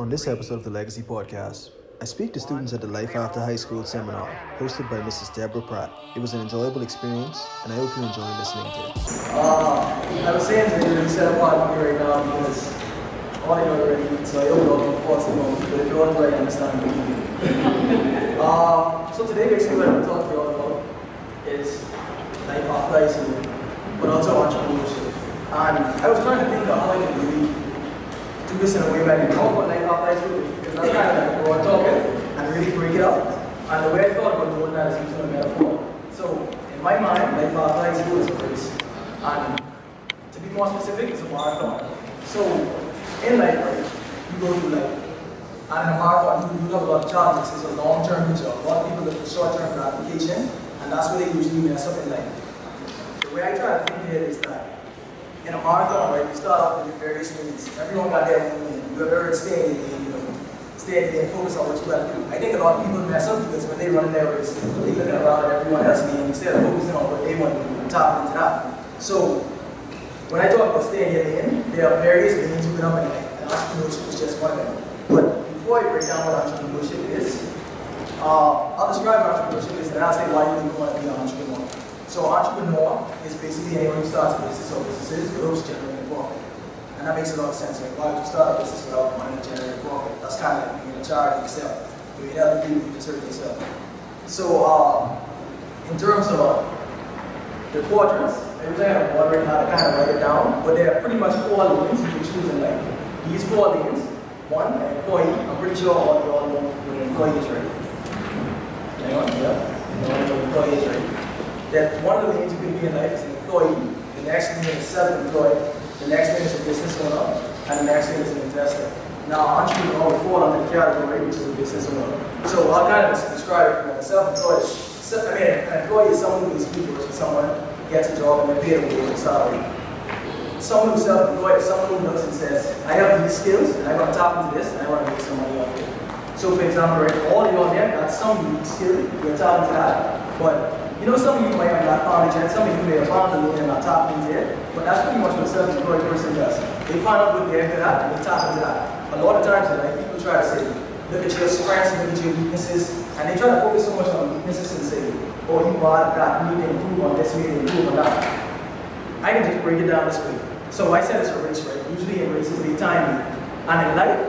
On this episode of the Legacy Podcast, I speak to students at the Life After High School seminar hosted by Mrs. Deborah Pratt. It was an enjoyable experience, and I hope you enjoy listening to it. Uh, I was saying to you're really set apart from me right now because I want to know already, so I don't know if what's going but if you want to like understand you do. uh, so today basically what I'm talking to you about is life after high school, but also entrepreneurship. And I was trying to think of how I can really do this in a way can talk about life after high school, because that's kind of like broad topic, and really break it up. And the way I thought about doing that is using a metaphor. So in my mind, life after high school is a race. And to be more specific, it's a marathon. So in life, right, you go through life. And in a marathon, you, you have a lot of challenges. It's a long-term picture. A lot of people look for short-term gratification, and that's where they usually mess up in life. The way I try to think here is that in a marathon, right, you start off with your various needs. Everyone got their own need. You have heard stay the you know, stay in the focus on what you got to do. I think a lot of people mess up because when they run their race, they looking around at everyone else and instead of focusing on what they want to do and tapping into that. So when I talk about staying in the lane, there are various lanes you can have and entrepreneurship is just one of them. But before I break down what entrepreneurship is, uh, I'll describe what entrepreneurship is and I'll say why you want to be an entrepreneur. So entrepreneur is basically anyone who starts a business or businesses goes generating profit. And that makes a lot of sense. Like, why would you start a business without money to generate profit? That's kind of like being a charity yourself. You mean other people, you just hurt yourself. So, uh, in terms of the quadrants, I wish I had a board right now to kind of write it down, but there are pretty much four lanes you can choose in life. These four lanes, one, employee, I'm pretty sure all of you all know what an employee is, right? Anyone? Yeah? You know what an employee is, right? That one of the things you can be in life is an employee, the next thing is a self-employed, the next thing is a business owner, and the next thing is an investor. Now, entrepreneur will fall under the category, which is a business owner. So I'll kind of describe it. Self-employed, I mean, an employee is someone who basically works for someone, gets a job, and they're paid a wage salary. Someone who's self-employed is someone who looks and says, I have these skills, and I want to tap into this, and I want to make some money off it. So for example, right, all of you on there got some unique skill, you're talented that, but you know, some of you might have not found it yet, some of you may have found it and not tapped into it, but that's pretty much what a self-employed person does. They find out what they're good at and they tap into that. A lot of times, like, people try to say, look at your strengths, look at your weaknesses, and they try to focus so much on weaknesses and say, oh, you are that, you need to improve on this, you need to improve on that. I can just break it down this way. So I said it's a race, right? Usually in races, they time you. And in life,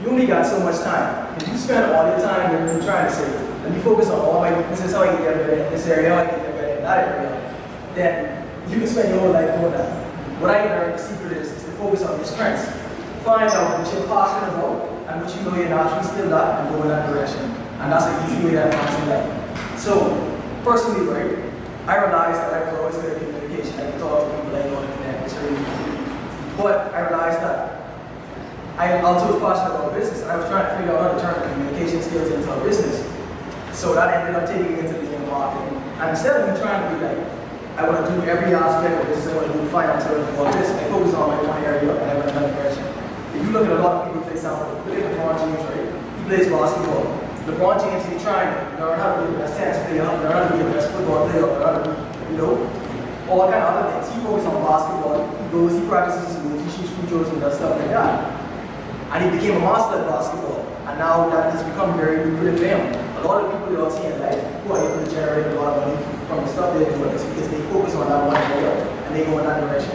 you only got so much time. If you spend all your time trying to say, let me focus on all my weaknesses, how I get better in this area, how I get better in that area, then you can spend your whole life doing that. What I learned, the secret is, is to focus on your strengths. Find out what you're passionate about and what you know you're naturally skilled at and go in that direction. And that's a easy way to advance in life. So, personally, right, I realized that I was always good at communication. I could talk to people, I know how to connect, it's really easy. But I realized that I also was passionate about business, I was trying to figure out how to turn communication skills into a business. So that ended up taking me into the marketing. And instead of me trying to be like, I want to do every aspect of this, I want to do finance, I want to do all this, I focus on my one area and I went another direction. If you look at a lot of people, for example, look at LeBron James, right? He plays basketball. LeBron James, he's trying to learn how to be the best tennis player, learn how to be the best football player, learn how to be, you know, all kind of other things. He focuses on basketball, he goes, he practices he shoots free throws and does stuff like that. And he became a master at basketball. And now that has become very lucrative for him. A lot of people you don't see in life who are able to generate a lot of money from the stuff they're doing is because they focus on that one area and they go in that direction.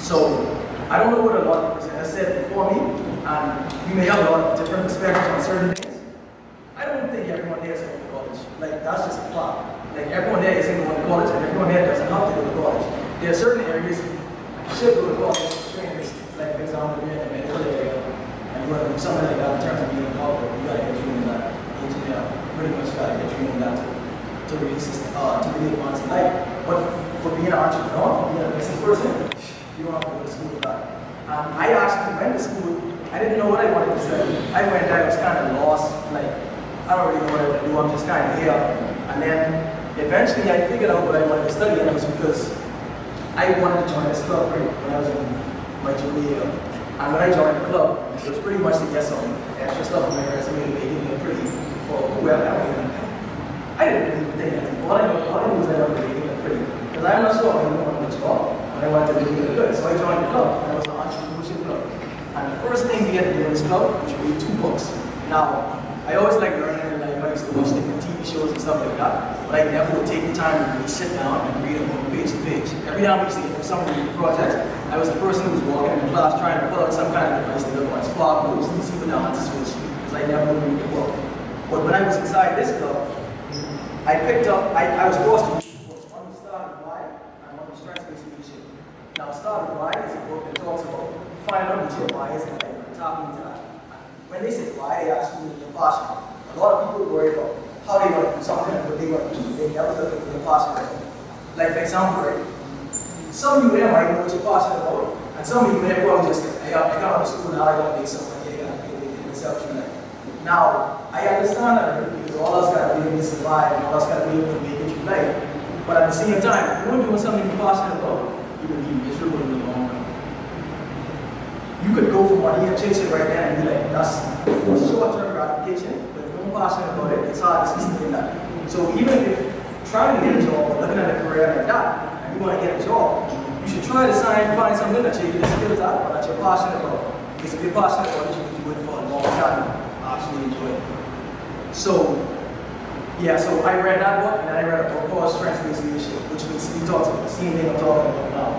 So I don't know what a lot of people said before me, and you may have a lot of different perspectives on certain things. I don't think everyone there is going to college. Like that's just a fact. Like everyone there isn't going to college, and everyone there doesn't have to go to college. There are certain areas you should go to college. Like for example, you're in the medical area, and you do something like that in terms of being a doctor, you gotta get trained in that. Pretty much gotta get trained in that to, to really uh, to really life. But for being an entrepreneur, for being a business person, you don't have to go to school for that. Um, I actually went to school. I didn't know what I wanted to study. I went I was kind of lost. Like, I don't really know what I want to do. I'm just kind of here. And then eventually I figured out what I wanted to study, and it was because I wanted to join this club when I was in my junior year. And when I joined the club, it was pretty much to get some extra stuff on my resume to make it look pretty for whoever I mean, I didn't really think that. All I, all I knew was I wanted to make it pretty. Because I'm not sure I didn't want to job, and I wanted to make it good. So I joined the club, and was an entrepreneurship club. And the first thing we had to do in this club was read two books. Now, I always like learning in life. I used to watch different TV shows and stuff like that, but I never would take the time to really sit down and read a book page to page. Every time we used to get some projects, I was the person who was walking in class trying to pull out some kind of device to look on Spark Notes see what the answers was, because I never would read the book. But when I was inside this club, I picked up, I, I was forced to read books. One was Start with Why, and one was Strengths-Based Leadership. Now, Start with Why is a book that talks about finding out what your why is in life and tapping into that. When they say why, they ask you your passion. A lot of people worry about how they want to do something and what they want to do. They never look at their passion. Like, for example, right? Some of you there might know what you're passionate about, and some of you there probably just think, got, I got out of school now, I got to make some money, I got to make myself through life. Now, I understand that because all us got to be able to survive, all us got to be able to make it through life. But at the same time, if you're doing something you're passionate about, you can be miserable in the long run you could go for money and chase it right there and be like, that's short-term gratification, but if you're passionate about it, it's hard to sustain that. So even if trying to get a job or looking at a career like that, and you want to get a job, you should try to sign, find something that you're skills at or that you're passionate about. Because if you're passionate about it, you can do it for a long time and actually enjoy it. So, yeah, so I read that book and then I read a book called Strengths-Based Leadership, which basically talks about the same thing I'm talking about now.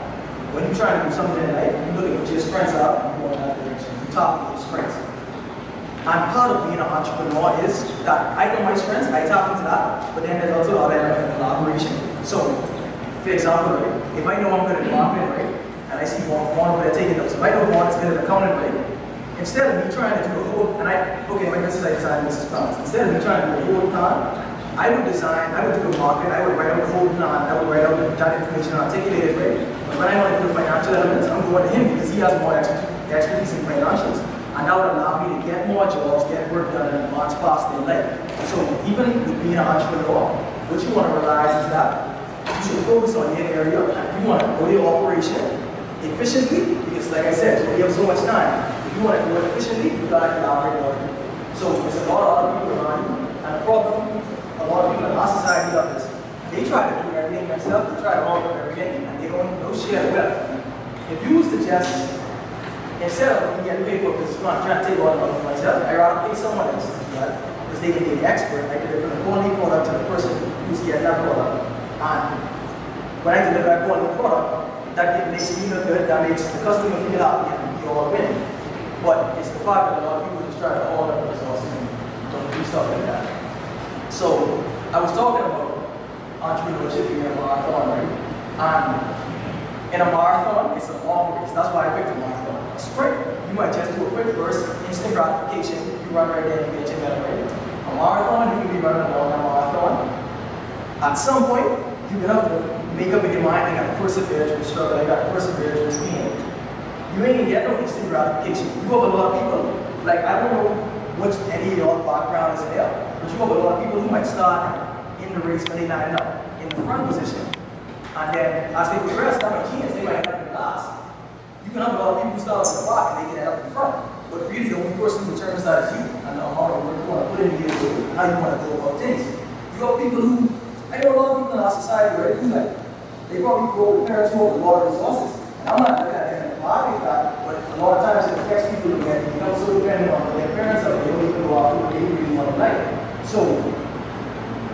When you're trying to do something in life, you look at your strengths are and go in that direction. You tap into your strengths. And part of being an entrepreneur is that I know my strengths, I tap into that, but then there's also other element of collaboration. So, for example, right, if I know I'm good at marketing, right, and I see Vaughn, Vaughn, but I take it notes. If I know Vaughn is good at accounting, right, instead of me trying to do a whole, and I, okay, my business I design business plans. Instead of me trying to do a whole plan, I would design, I would do a market, I would write out a whole plan, I would write out that information, articulate it, right? But when I want to do the financial elements, I'm going to him because he has more expertise in financials. And that would allow me to get more jobs, get work done, and advance faster in life. So even with being an entrepreneur, what you want to realize is that you should focus on your area. You want to grow your operation efficiently, because like I said, we have so much time. You want to do it efficiently, you gotta collaborate more. So there's a lot of other people around you, and problem a lot of people in our society of this, they try to do everything themselves, they try to offer everything, and they don't know share well. If you suggest, instead of getting paid for this plan, trying to take all the money for myself, I rather pay someone else to do that, because they can be an expert. I deliver the quality product to the person who's getting that product. And when I deliver that quality product, that makes me look good, that makes the customer feel happy, and we all win. But it's the fact that a lot of people just try to order resources and don't do stuff like that. So I was talking about entrepreneurship in a marathon, right? And in a marathon, it's a long race. That's why I picked a marathon. A sprint, you might just do a quick burst, instant gratification. You run right there you get your medal, right? A marathon, you can be running a marathon. At some point, you have to make up in your mind, I gotta persevere through struggle, I gotta persevere through pain. You ain't get no instant gratification. You have a lot of people, like I don't know what any of your background is there, but you have a lot of people who might start in the race when they line up in the front position. And then as they progress down the chance, they might end up in last. You can have a lot of people who start on the back and they can end up in front. But really the only person who determines that is you and the amount of work you want to put into your and how you want to go about things. You have people who I know a lot of people in our society, right, like they probably grow with parents who have a lot of resources. And I'm not looking at them in a market fact, but a lot of times it affects people who get know so dependent on their parents are, they don't even go out what they really want in life. So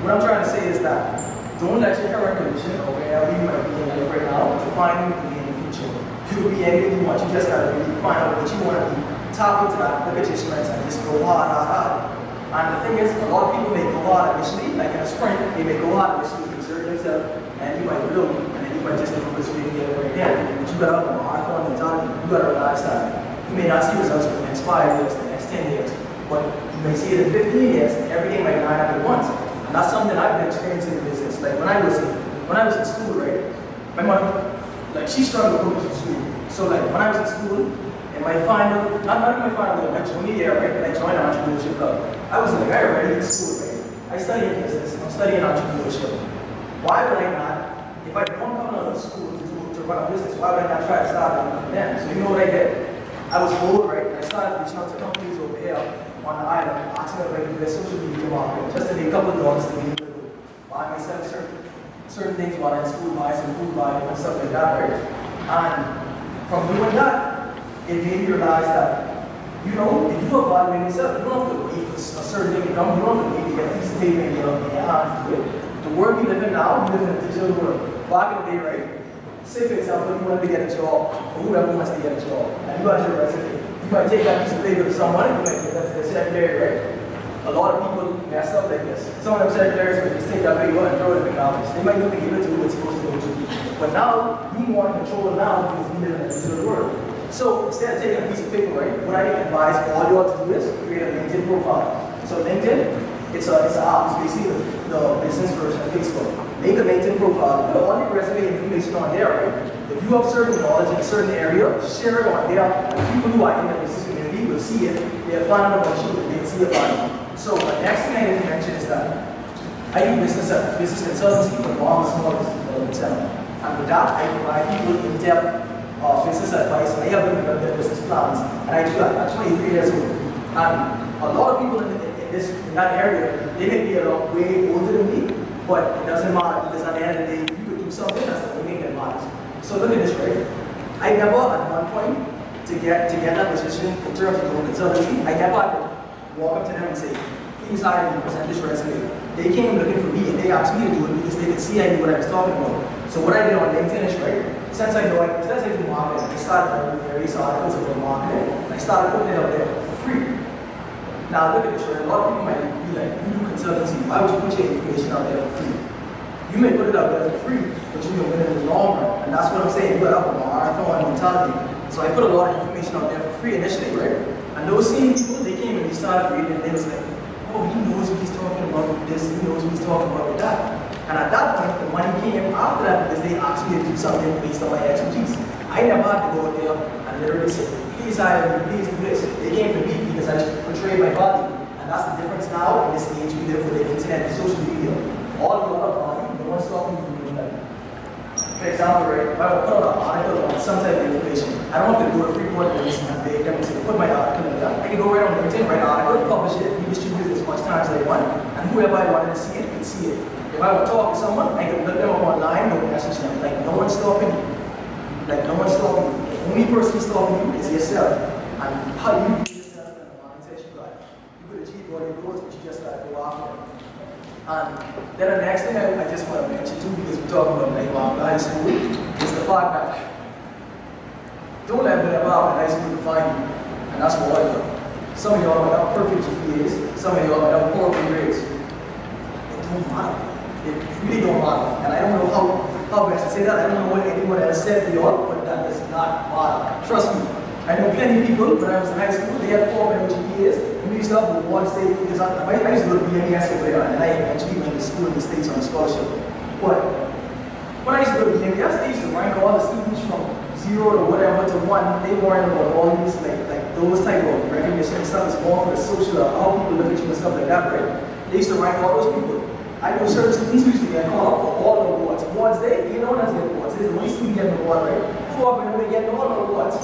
what I'm trying to say is that don't let your current condition or wherever you might be in life right now define you can be in the future. You could be anything you want, you just gotta really find out what you want to be, tap into that, look at your strengths and just go hard, hard, hard. And the thing is, a lot of people may go hard initially, like in a sprint, they may go hard initially, exert themselves, and you might bloom, and then you might just think this way and get right there. But you gotta you gotta realize that you may not see results for the next five years, the next 10 years, but you may see it in 15 years, and everything might line up at once. And that's something I've been experiencing in business. Like when I was when I was in school, right? My mother, like she struggled with books in school. So like when I was in school, in my final, not, not in my final year, my junior year, right? When I joined entrepreneurship club, I was like, I already in school, right? I studied business, I'm studying entrepreneurship. Why would I not, if I don't come out of school to, do, to run a business, why would I not try to start it from then? So you know what I did? I was bored, right? I started reaching out to companies over here on the island, asking I could do their social media marketing, just to make a couple of dollars to be able to buy myself certain, certain things while in school, buy some food, buy and stuff like that, right? And from doing that, it made me realize that, you know, if you evaluate yourself, you don't have to wait for a certain thing to come. You don't have to wait to get these paper in your, hands to. The world we live in now, we live in a digital world. Back in the day, right? Say, for example, you wanted to get a job, or whoever wants to get a job, and you got your resume. You might take that piece of paper to someone, you might take that to the secretary, right? A lot of people mess up like this. Some of them secretaries would just take that paper and throw it in the garbage. They might not give it to who it's supposed to go to. But now, we want control now because we live in a digital world. So instead of taking a piece of paper, right, what I advise all you all to do is create a LinkedIn profile. So LinkedIn, it's a it's an app. It's basically the, the business version of Facebook. Make a LinkedIn profile. Put all your resume information on there, right? If you have certain knowledge in a certain area, share it on there. People who are in the business community will see it. They'll find out about you. They'll see about you. So the next thing I need to mention is that I do business business consultancy for small and small businesses. And with that, I provide people in-depth uh, business advice. I help them develop their business plans. And I do that at 23 years old. And a lot of people in, in this in that area, they may be a lot way older than me, but it doesn't matter because at the end of the day, you could do something that's the only thing that matters. So look at this, right? I never at one point to get to get that position in terms of doing consultancy, I never to walk up to them and say, please hire me, present this resume. They came looking for me and they asked me to do it because they could see I knew what I was talking about. So what I did on LinkedIn is right, since I know I, since I do marketing, I started writing various articles about marketing, I started putting it out there. Now look at this, right? A lot of people might be like, you do consultancy, why would you put your information out there for free? You may put it out there for free, but you will win in the long run. And that's what I'm saying, to have a marathon mentality. So I put a lot of information out there for free initially, right? And those same people, they came and they started reading and they was like, oh, he knows what he's talking about with this, he knows what he's talking about with that. And at that point, the money came after that because they asked me to do something based on my expertise. I never had to go out there and literally say, please hire me, please do this. They came to me because I portrayed my value. And that's the difference now in this age we live with the internet and social media. All the other value, no one's stopping me from doing that. For example, right, if I put out an article on some type of information, I don't have to go to Freeport and listen and beg them to put my article in there. I can go right on LinkedIn, write an article, publish it, redistribute it as much times as I want, and whoever I wanted to see it can see it. If I would talk to someone, I could look them up online, no message them. Like no one's stopping you. Like no one's stopping you. The only person stopping you is yourself. And how you view yourself and the mindset you got. You could achieve all your goals, but you just gotta go after them. And then the next thing I, I just want to mention too, because we're talking about after high school, is the fact that don't let in high school define you. And that's what I do. Some of y'all might have perfect GPAs, some of y'all might have horrible grades. It don't matter. It really don't matter. And I don't know how, how best to say that. I don't know what anyone else said to y'all, but that does not matter. Trust me. I know plenty of people when I was in high school, they had four minimum GPAs, we used to one state because I, I, I used to go to BMES over there, and I eventually went to school in the States on a scholarship. But when I used to go to BMES, they used to rank all the students from zero to whatever to one. They weren't about all these like like those type of recognition stuff. It's more for the social, uh, how people look at you and stuff like that, right? They used to rank all those people. I know certain students used to get called for all the awards. Awards day, you know what the awards. There's the only student getting an award, right? Four of them they getting all the awards.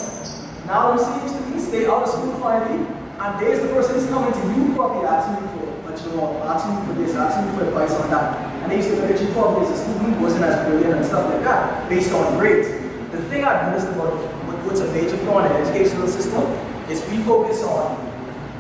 Now them same students, they out of school finally, and there's the person who's coming to you probably asking you for a job, asking you for this, asking you for advice on that. And they used to look at you oh, probably as a student wasn't as brilliant and stuff like that, based on grades. The thing I've noticed about what's a major flaw in the educational system is we focus on,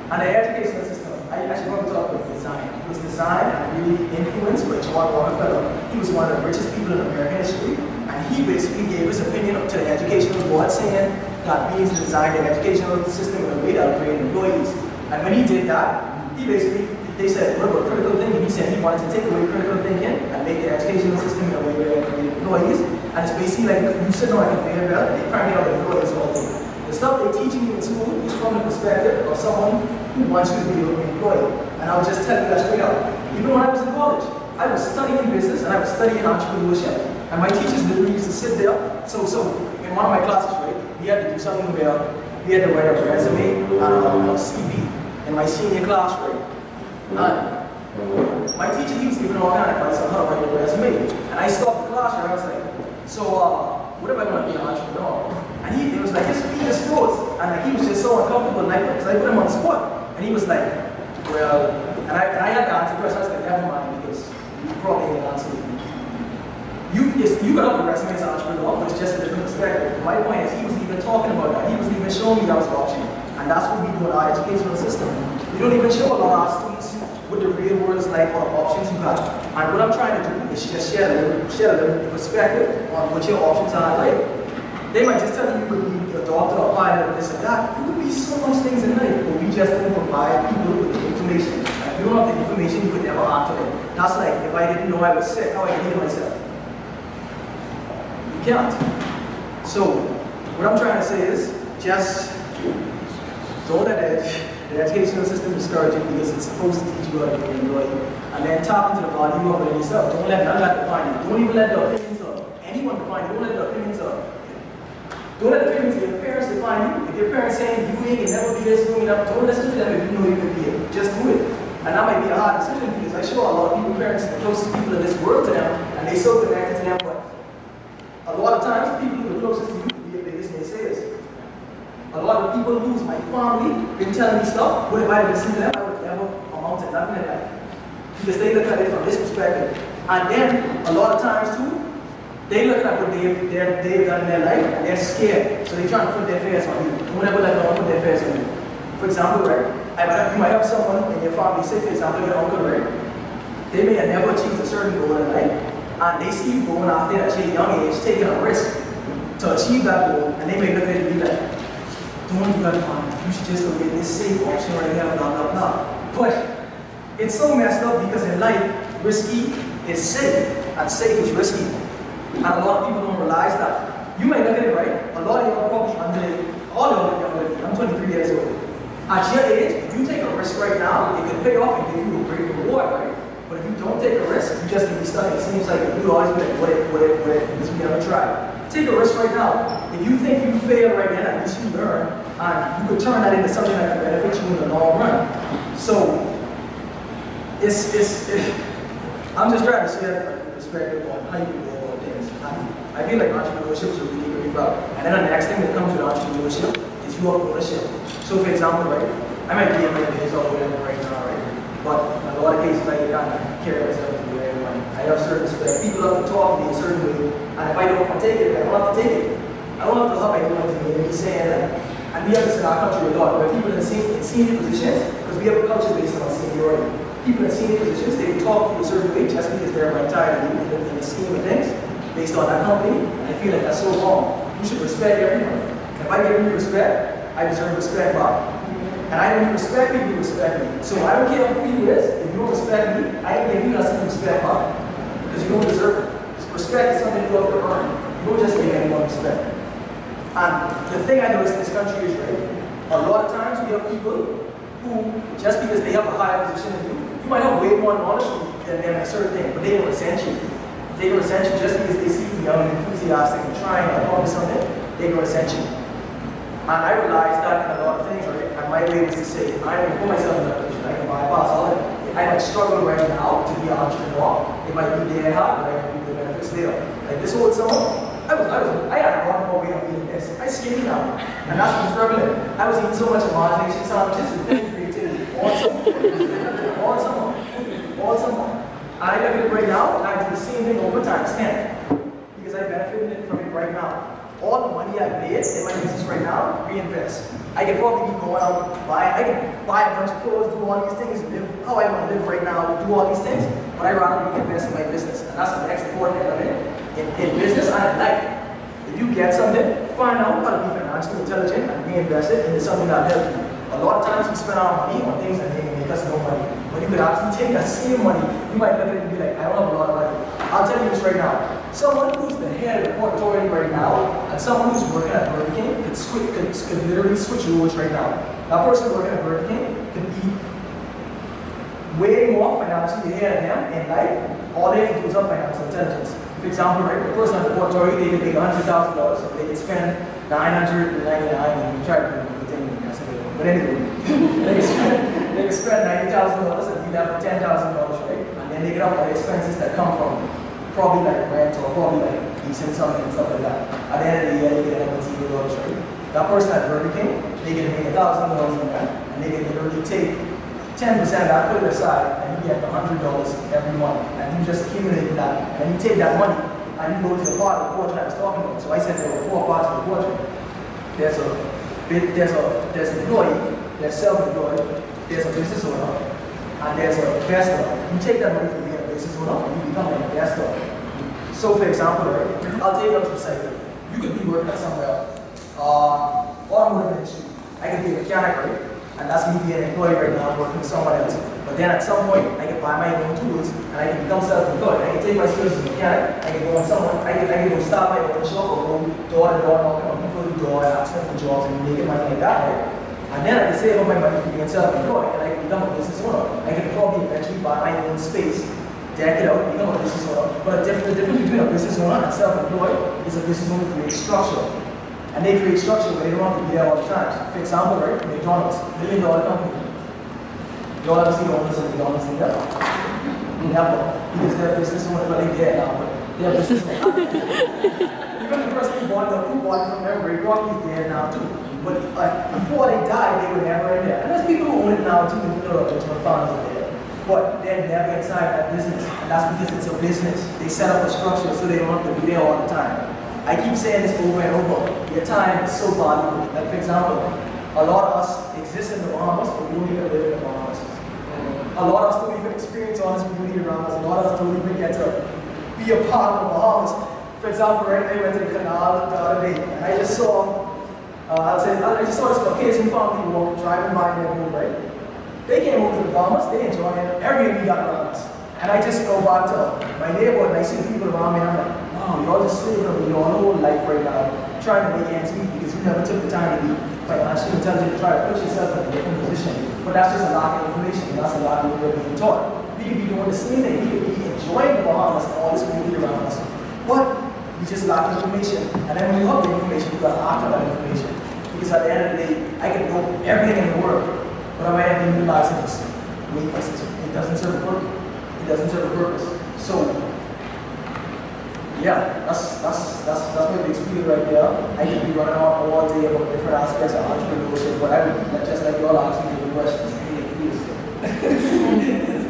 on the educational system. I actually want to talk about design. It was designed and really influenced by John Rockefeller. He was one of the richest people in American history, and he basically gave his opinion to the educational board saying that we need to design the educational system in a way that create employees. And when he did that, he basically, they said, what about critical thinking? He said he wanted to take away critical thinking and make the educational system in a way where create employees. And it's basically like you sit on a conveyor belt they crank out the employees all day. The stuff they're teaching you in school is from the perspective of someone who wants you to be an employee. And I was just telling you that straight up. Even when I was in college, I was studying business and I was studying entrepreneurship. And my teachers literally used to sit there. So, so in one of my classes, we had to do something where we had to write a resume and a CV in my senior class, right? And my teacher, he was giving all kind of advice on how to write a resume. And I stopped the class and I was like, so uh, what if I want to be an entrepreneur? And he, it was like his feet just froze. And like he was just so uncomfortable. And I, because I put him on the spot. And he was like, well, and I, and I had to answer question. I was like, never mind, because you probably ain't answer you got the resume as an entrepreneur, but it's just a different perspective. My point is, he wasn't even talking about that. He wasn't even showing me that was an option. And that's what we do in our educational system. We don't even show a lot of our students what the real world is like, what options you got. And what I'm trying to do is just share a little, share a little perspective on what your options are in life. They might just tell you you could be a doctor, a pilot, this and that. You could be so much things in life, but we just don't provide people with the information. If you don't have the information, you could never act on it. That's like if I didn't know I was sick, how I heal myself. Can't. So, what I'm trying to say is, just don't let the, the educational system discourage you because it's supposed to teach you how to be employee. And then tap into the value of it yourself. Don't let none of that define you. Don't even let the opinions of anyone define you. Don't let the opinions of don't let the opinions of your parents define you. If your parents saying you ain't can never be this, doing that, don't listen to them if you know you can be it. Just do it. And that might be a hard decision because I show a lot of people, parents, the closest people in this world to them, and they so connected to them, a lot of times people who are closest to you be your biggest naysayers. A lot of people lose my family been telling me stuff. What if I listened to them? I would never amount to nothing in life. Because they look at it from this perspective. And then a lot of times too, they look at what they've, they're, they've done in their life and they're scared. So they try to put their fears on you. Don't ever let them put their fears on you. For example, right? You might have someone in your family, say for example your uncle, right? They may have never achieved a certain goal in life, and they see you going out there at a young age, taking a risk to achieve that goal, and they may look at be like, don't do that, man. You should just go get this safe option right here, blah, blah, blah. But it's so messed up because in life, risky is safe, and safe is risky. And a lot of people don't realize that. You might look at it right, a lot of you are probably under, all of you are younger. I'm 23 years old. At your age, you take a risk right now, it can pay off and give you a great reward, right? But if you don't take a risk, you just be stuck. It seems like you always be like, what if, what if, what if, because you never try. Take a risk right now. If you think you fail right now, at least you learn, and you could turn that into something that can benefit you in the long run. So, it's, it's, it, I'm just trying to share a perspective on how you can go about things. I, feel like entrepreneurship is a really great route. And then the next thing that comes with entrepreneurship is your ownership. So for example, right, I might be in my days or whatever right now, right? But in a lot of cases I kind of carry myself to the way I want. I have certain respect. People have to talk to me a certain way. And if I don't want to take it, I don't have to take it. I don't have to help anyone to me and be saying. And we have this in our country a lot, where people in senior, in senior positions, because we have a culture based on seniority. People in senior positions, they talk to a certain way just because they're retired in, in, in the scheme of things, based on that company. And I feel like that's so wrong. You should respect everyone. If I give you respect, I deserve respect back. And I don't respect people who respect me. So I don't care who you is. You don't respect me, I can give you that same respect back. Because you don't deserve it. Respect is something you have to earn. You don't just give anyone respect. And the thing I notice in this country is right. A lot of times we have people who, just because they have a higher position than you, you might have way more knowledge than them in a certain thing, but they don't resent you. They don't resent you just because they see you young and enthusiastic and trying to accomplish something, they don't resent you. And I realized that in a lot of things, right? And my way was to say, I can put myself in that position, I can bypass all it. I might struggle right now to be an entrepreneur. It might be there hard, but I can do the benefits there. Like this whole summer, I was, I was, I had a lot more weight on eating this. I skinny now. And that's what's struggling. I was eating so much imagination sandwiches and creativity all summer. all summer. All summer. I look it right now, and I do the same thing over times 10. Because I benefited from it right now all the money I made in my business right now, reinvest. I can probably be going out, buy, I can buy a bunch of clothes, do all these things, live how I want to live right now, do all these things, but I rather reinvest in my business. And that's the next important element in, in business and in life. If you get something, find out how to be financially intelligent and reinvest it into something that helps you. A lot of times we spend our money on things that make us no money. When you could actually take that same money, you might look at it and be like, I don't have a lot of money. I'll tell you this right now. Someone who's the head of the Authority right now, and someone who's working at Burger King could, could, could literally switch roles right now. That person working at Burger King could be way more financially ahead of them in life. All they have to do is have financial intelligence. For example, right, the person at the Authority, they could make $100,000, they could spend 999 and try to but anyway, they can spend, they can spend $90,000 and be left with $10,000, right? And then they get all the expenses that come from probably like rent or probably like decent something and stuff like that. At the end of the year, they get up zero dollars, right? That person at Burger King, they get make $1,000 in rent and they can literally take 10% of that, put it aside, and you get $100 every month. And you just accumulate that. And you take that money and you go to the part of the portrait I was talking about. So I said there were four parts of the portrait. There's a there's a there's an employee, there's self-employed, there's a business owner, and there's an investor. You take that money from business owner, you become an investor. So for example, right, I'll take up to site. You could be working somewhere, uh, automotive industry. I could be a mechanic, right? And that's me being an employee right now, I'm working with someone else. But then at some point, I can buy my own tools and I can become self-employed. I can take my skills as a mechanic, I can go on someone, I can, I can go start my own shop or go door to door knocking on people's door and asking for jobs and making money like that, right? And then I can save up my money from being self-employed and I can become a business owner. I can probably eventually buy my own space, deck it out, become a business owner. But the difference, the difference between a business owner and self-employed is a business owner creates structure. And they create structure where they don't have to be there all the time. For example, right, McDonald's, million dollar company. You all ever see the owners of McDonald's in there? Never. Because they're business owners, but they're there now, but they're business. Even the person who bought the who bought it from them, Ray Kroc, he's there now too. But like, before they died, they were never in there. And there's people who own it now too, Philadelphia, which my founders are there. But they're never inside that business. And that's because it's a business. They set up a structure so they don't have to be there all the time. I keep saying this over and over. Your time is so valuable. Like for example, a lot of us exist in the Bahamas, but we don't even live in the Bahamas. A lot of us don't even experience all this beauty around us. A lot of us don't even get to be a part of the Bahamas. For example, right, now I went to the canal the other day, and I just saw, uh, I was saying, I just saw this Caucasian family walking, driving by in their boat, right? They came over to the Bahamas, they enjoy it, we got us. And I just go back to my neighborhood and I see people around me and I'm like, wow, y'all just slaving over your whole life right now, trying to make ends meet because you never took the time to be financially intelligent to try to put yourself in a different position. But that's just a lack of information, that's a lot of we're being taught. We could be doing the same thing, we could be enjoying the Bahamas and all this beauty around us. But we just lack information. And then when you have the information, you gotta act on that information. Because at the end of the day, I can know everything in the world, but I might have to utilize this weakness. It doesn't serve a purpose. It doesn't serve a purpose. So yeah, that's that's that's that's my big spiel right there. I could be running on all day about different aspects of entrepreneurship, I would like- just like y'all ask me different questions. Hey, please.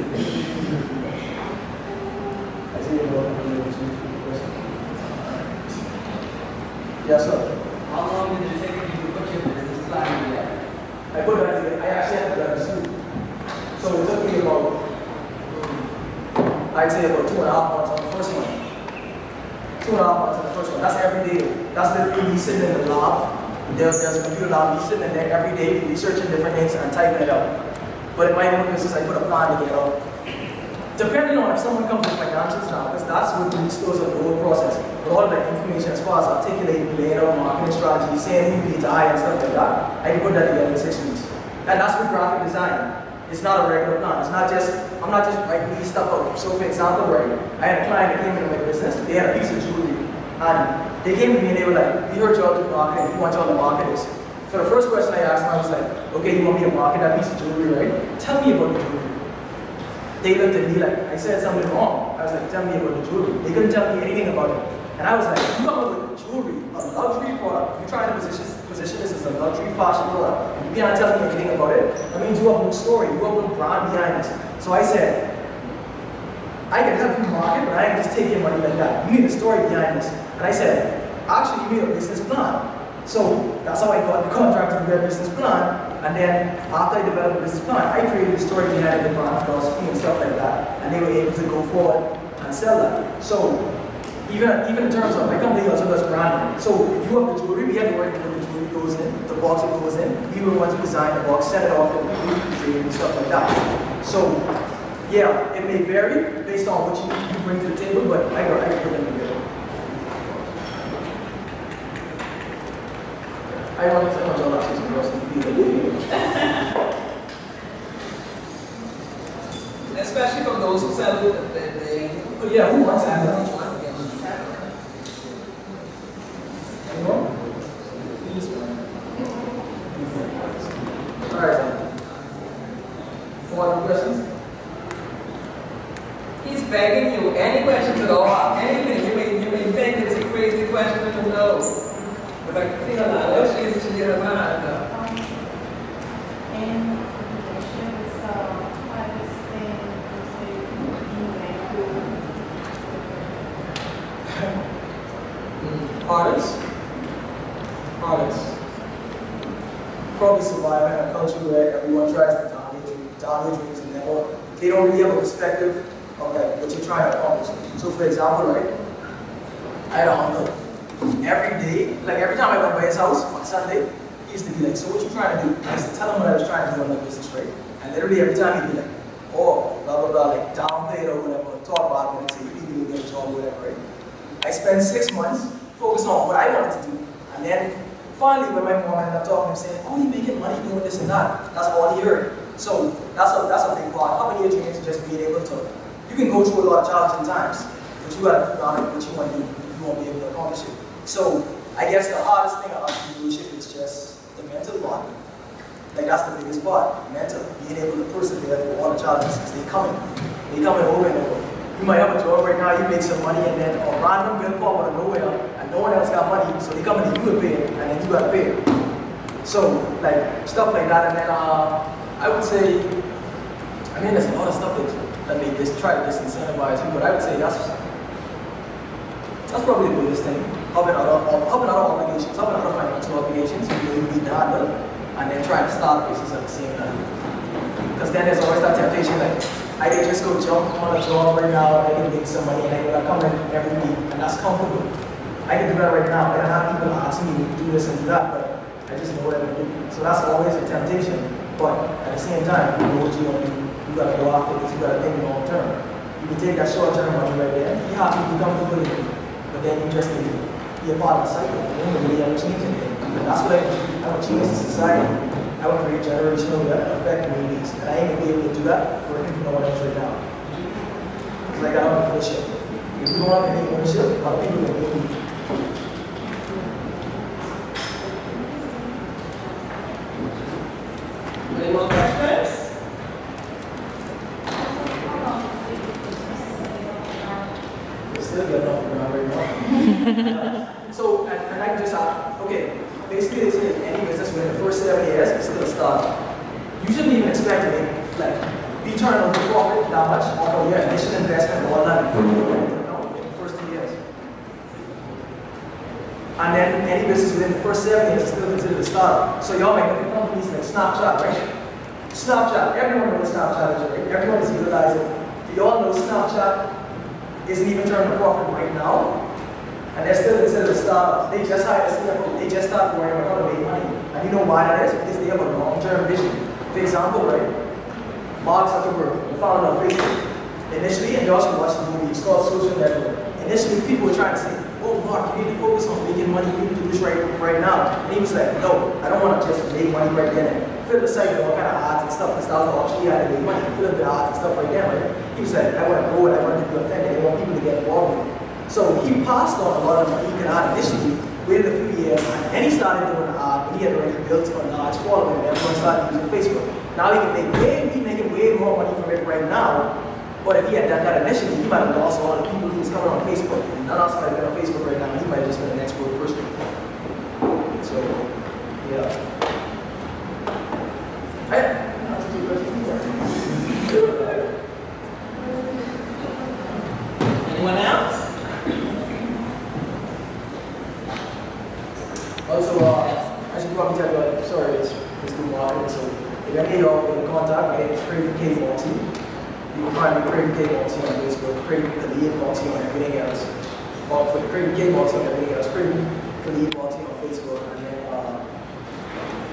I see you all have a question. Yes, sir. How long did it take you to put your business plan together? I put that together. I actually had to do that too. So it took me about, I'd say about two and a half months on the first one. Two and a half months on the first one. That's every day. That's literally sitting in the lab. There's, there's a computer lab, me sitting in there every day researching different things and typing it out. But in my own business, I put a plan together. Depending on if someone comes with financials now, because that's what really stores up the whole process. But all of that information as far as articulating, laying out marketing strategy, saying who leads high and stuff like that, I can put that together in six weeks. And that's with graphic design. It's not a regular plan. It's not just, I'm not just writing these stuff out. So for example, right, I had a client that came into my business, they had a piece of jewelry. And they came to me and they were like, we heard y'all do marketing, we want y'all to market this. So the first question I asked them, I was like, okay, you want me to market that piece of jewelry, right? Tell me about the jewelry. They looked at me like I said something wrong. I was like, tell me about the jewelry. They couldn't tell me anything about it. And I was like, you come up with jewelry, a luxury product. You're trying to position, this is a luxury fashion product. You can't tell me anything about it. That means you have no story, you have no brand behind this. So I said, I can help you market, but I can just take your money like that. You need a story behind this. And I said, actually, you need a business plan. So that's how I got the contract to do a business plan. And then after I developed a business plan, I created a story behind the brand philosophy and stuff like that. And they were able to go forward and sell that. So even, even in terms of my company also does branding. So if you have the jewelry, we have to work with goes in, the box it goes in. We were the ones who design the box, set it off, and we and stuff like that. So yeah, it may vary based on what you, you bring to the table, but I got I put them together. I want I want y'all to see some girls to be Especially from those who sell the, the, the. Yeah, who wants that? You know? Yes, ma'am. All right. Four other questions? He's begging you, any questions at all, anything, you may, you may think it's a crazy question, who knows? But I feel like, oh, she's, she's in her mind, though. And questions, uh, I understand, you say, you may do. Hardest? Hardest. Probably survive in a culture where everyone tries to down their dreams, down their dreams and never, they don't really have a perspective of to accomplish. So for example, right, I had a uncle. Every day, like every time I went by his house on Sunday, he used to be like, so what you trying to do? I used to tell him what I was trying to do in my business, right? And literally every time he'd be like, oh, blah, blah, blah, like downplay it or whatever, talk about it, and say, you need to get a job or whatever, right? I spent six months focused on what I wanted to do. And then finally, when my mom ended up talking I'm saying, oh, you're making money doing this and that, that's all he heard. So that's a, that's a big part. Having your dreams just being able to, you can go through a lot of challenging times, but you gotta put on it what you want to do you won't be able to accomplish it. So I guess the hardest thing about leadership is just the mental part. Like that's the biggest part, mental. Being able to persevere through all the challenges because they coming. They coming over and over. You might have a job right now, you make some money, and then a random bill pop out of nowhere, and no one else got money, so they come to you to pay and then you gotta pay. So like stuff like that, and then uh, I would say, I mean, there's a lot of stuff that that they just try to disincentivize you, but I would say that's that's probably the biggest thing. Having other, having other obligations, having other financial obligations, really need to handle, and then trying to start business at the same time. Because then there's always that temptation like, I can just go jump on a job right now and I can make some money and I can come in every week and that's comfortable. I can do that right now. I don't have people asking me to do this and do that, but I just know what I'm doing. So that's always a temptation. But at the same time, you know what you want to. You gotta go after this, you gotta think long term. You can take that short term money right there, be happy, be comfortable in it. But then you just need to be a part of the cycle. You don't really ever change anything. That's what I, I would change the society. I would create generational affect communities. And I ain't gonna be able to do that working for no one else right now. Because I got ownership. If you don't have any ownership, of people gonna leave. Any more questions? It's still getting off the ground right now. so, and, and I just, uh, okay, basically they say any business within the first seven years is still a startup. You shouldn't even expect to make, like, be turning over profit that much off of your initial investment and all that. No, in the first two years. And then any business within the first seven years is still considered a startup. So y'all look at companies like Snapchat, right? Snapchat, everyone knows Snapchat is right. Everyone is utilizing. Do y'all know Snapchat isn't even turning a profit right now? And they're still considered a startup. They just hired a CFO. They just started worrying about how to make money. And you know why that is? Because they have a long-term vision. For example, right? Mark Zuckerberg, the founder of Facebook. Initially, and y'all should watch the movie, it's called Social Network. Initially, people were trying to say, oh, Mark, you need to focus on making money, you need to do this right, right now. And he was like, no, I don't want to just make money right then and the site with all kind of ads and stuff, because that was the option he had to make money, fill the ads and stuff like that, right? He was like, I want to grow it, I want to be authentic, I want people to get involved it. So he passed on a lot of could add initially, waited a few years, and he started doing the ad, but he had already built a large following, and everyone started using Facebook. Now he can make way, he's making way more money from it right now, but if he had done that initially, he might have lost a lot of people who was coming on Facebook. and None of us might have been on Facebook right now, he might have just been an expert person. So, yeah. Do. Anyone else? Also, uh, I should probably tell you, uh, sorry, it's, it's too long, so if any of y'all in contact, my name is Craig K. Malty. You can find me Craig K. Malty on Facebook, Craig Khalid Malty on everything else. Well, for Craig K. Malty on everything else, Craig Khalid Malty on Facebook, and then, uh,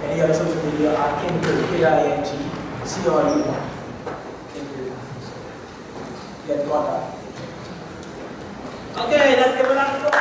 any other social media, I King Craig, K-I-N-G-C-R-E-Y. King contact. Okay, let's give it up